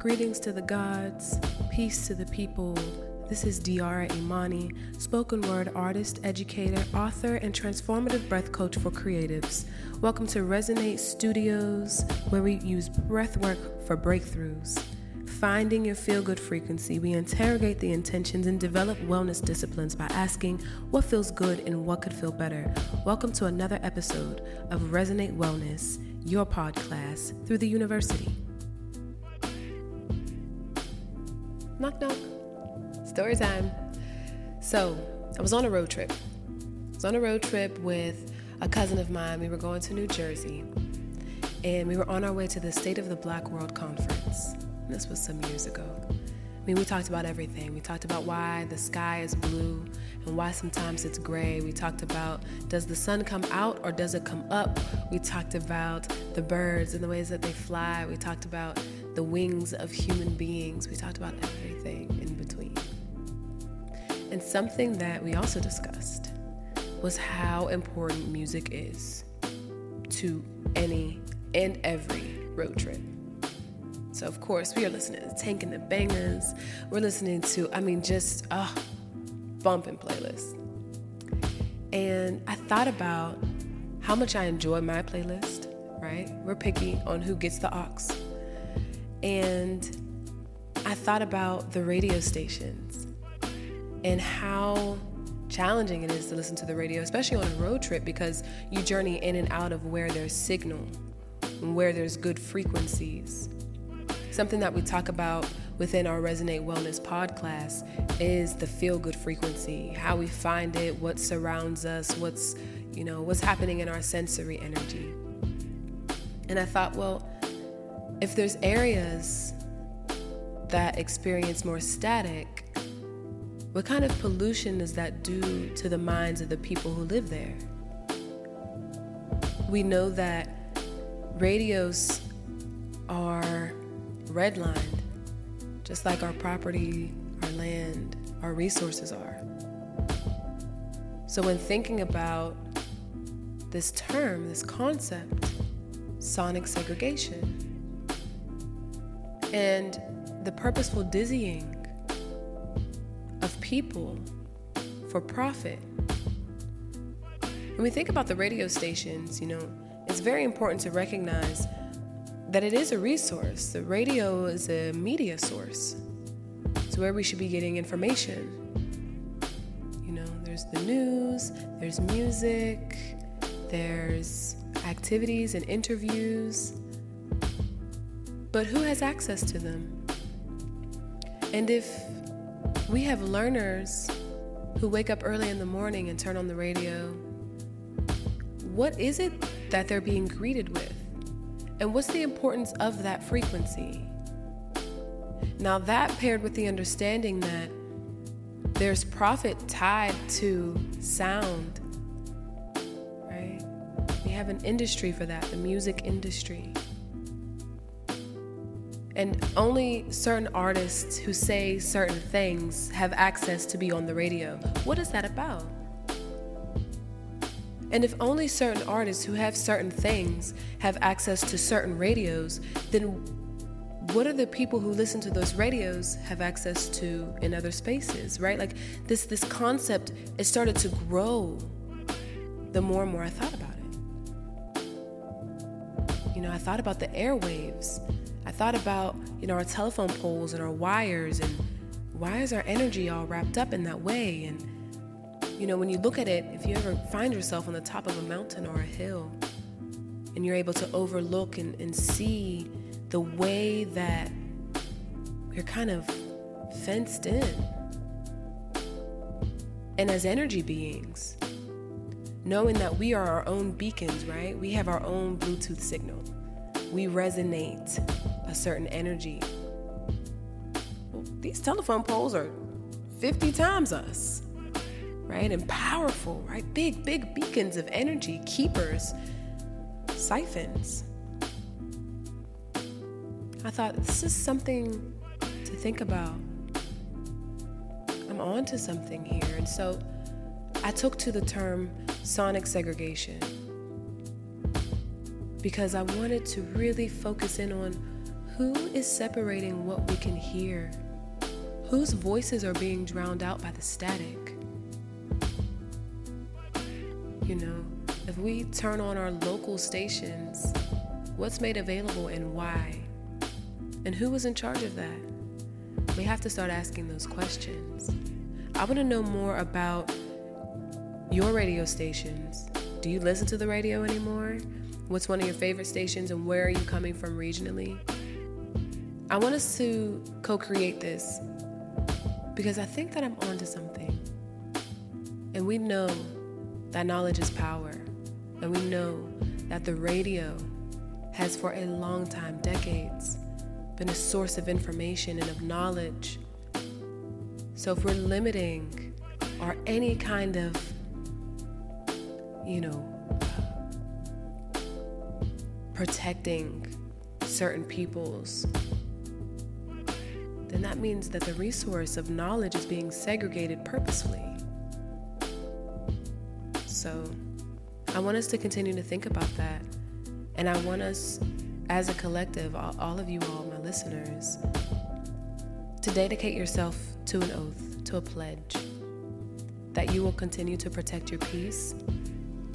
Greetings to the gods, peace to the people. This is Diara Imani, spoken word artist, educator, author, and transformative breath coach for creatives. Welcome to Resonate Studios, where we use breath work for breakthroughs. Finding your feel good frequency, we interrogate the intentions and develop wellness disciplines by asking what feels good and what could feel better. Welcome to another episode of Resonate Wellness, your pod class through the university. Knock, knock. Story time. So, I was on a road trip. I was on a road trip with a cousin of mine. We were going to New Jersey, and we were on our way to the State of the Black World Conference. This was some years ago. I mean, we talked about everything. We talked about why the sky is blue and why sometimes it's gray. We talked about does the sun come out or does it come up? We talked about the birds and the ways that they fly. We talked about the wings of human beings. We talked about everything in between. And something that we also discussed was how important music is to any and every road trip. So, of course, we are listening to Tank and the Bangas. We're listening to, I mean, just, uh, bumping playlist. And I thought about how much I enjoy my playlist, right? We're picky on who gets the aux. And I thought about the radio stations and how challenging it is to listen to the radio, especially on a road trip, because you journey in and out of where there's signal and where there's good frequencies. Something that we talk about within our Resonate Wellness pod class is the feel good frequency, how we find it, what surrounds us, what's, you know, what's happening in our sensory energy. And I thought, well, if there's areas that experience more static, what kind of pollution does that do to the minds of the people who live there? We know that radios are redlined, just like our property, our land, our resources are. So, when thinking about this term, this concept, sonic segregation, and the purposeful dizzying of people for profit. When we think about the radio stations, you know, it's very important to recognize that it is a resource. The radio is a media source. It's where we should be getting information. You know, there's the news, there's music, there's activities and interviews. But who has access to them? And if we have learners who wake up early in the morning and turn on the radio, what is it that they're being greeted with? And what's the importance of that frequency? Now, that paired with the understanding that there's profit tied to sound, right? We have an industry for that, the music industry. And only certain artists who say certain things have access to be on the radio. What is that about? And if only certain artists who have certain things have access to certain radios, then what are the people who listen to those radios have access to in other spaces, right? Like this this concept it started to grow the more and more I thought about it. You know, I thought about the airwaves. I thought about, you know, our telephone poles and our wires and why is our energy all wrapped up in that way and you know, when you look at it, if you ever find yourself on the top of a mountain or a hill and you're able to overlook and, and see the way that you're kind of fenced in. And as energy beings, knowing that we are our own beacons, right? We have our own Bluetooth signal. We resonate a certain energy. Well, these telephone poles are 50 times us right? And powerful, right? Big, big beacons of energy, keepers, siphons. I thought this is something to think about. I'm on to something here. And so I took to the term sonic segregation because I wanted to really focus in on Who is separating what we can hear? Whose voices are being drowned out by the static? You know, if we turn on our local stations, what's made available and why? And who is in charge of that? We have to start asking those questions. I want to know more about your radio stations. Do you listen to the radio anymore? What's one of your favorite stations and where are you coming from regionally? I want us to co create this because I think that I'm onto something. And we know that knowledge is power. And we know that the radio has for a long time, decades, been a source of information and of knowledge. So if we're limiting or any kind of, you know, protecting certain peoples, then that means that the resource of knowledge is being segregated purposefully. So I want us to continue to think about that. And I want us as a collective, all, all of you all, my listeners, to dedicate yourself to an oath, to a pledge, that you will continue to protect your peace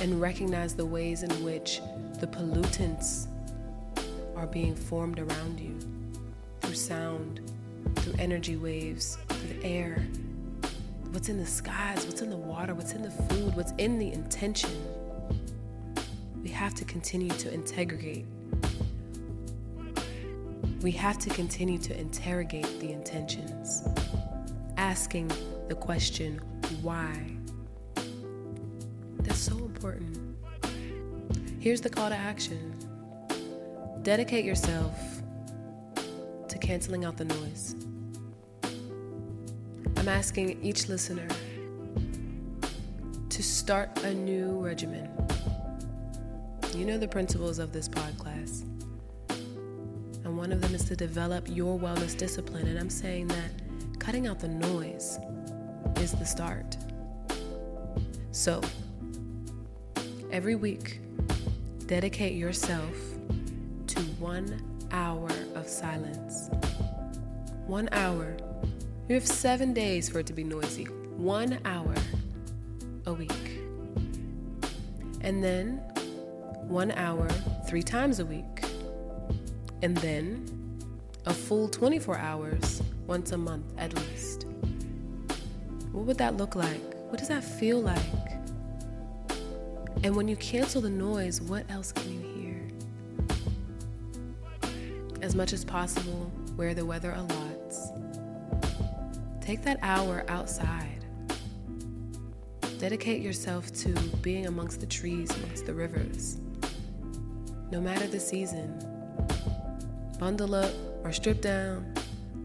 and recognize the ways in which the pollutants are being formed around you through sound, through energy waves, through the air, what's in the skies, what's in the water, what's in the food, what's in the intention. We have to continue to integrate we have to continue to interrogate the intentions, asking the question, why? That's so important. Here's the call to action dedicate yourself to canceling out the noise. I'm asking each listener to start a new regimen. You know the principles of this podcast and one of them is to develop your wellness discipline. And I'm saying that cutting out the noise is the start. So, every week, dedicate yourself to one hour of silence. One hour. You have seven days for it to be noisy. One hour a week. And then one hour three times a week and then a full 24 hours once a month at least. What would that look like? What does that feel like? And when you cancel the noise, what else can you hear? As much as possible, where the weather allots. Take that hour outside. Dedicate yourself to being amongst the trees, amongst the rivers. No matter the season, bundle up or strip down,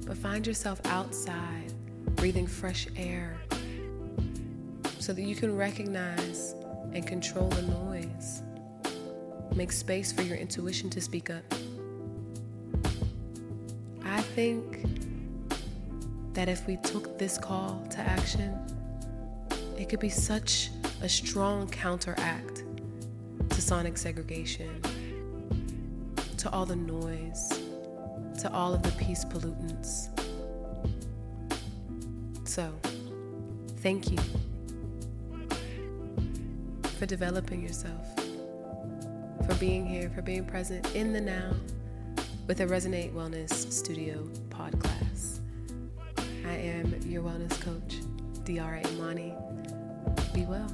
but find yourself outside, breathing fresh air, so that you can recognize and control the noise. Make space for your intuition to speak up. I think that if we took this call to action, it could be such a strong counteract to sonic segregation, to all the noise, to all of the peace pollutants. So, thank you for developing yourself, for being here, for being present in the now with a Resonate Wellness Studio podcast. I am your wellness coach, Diara Imani. Be well.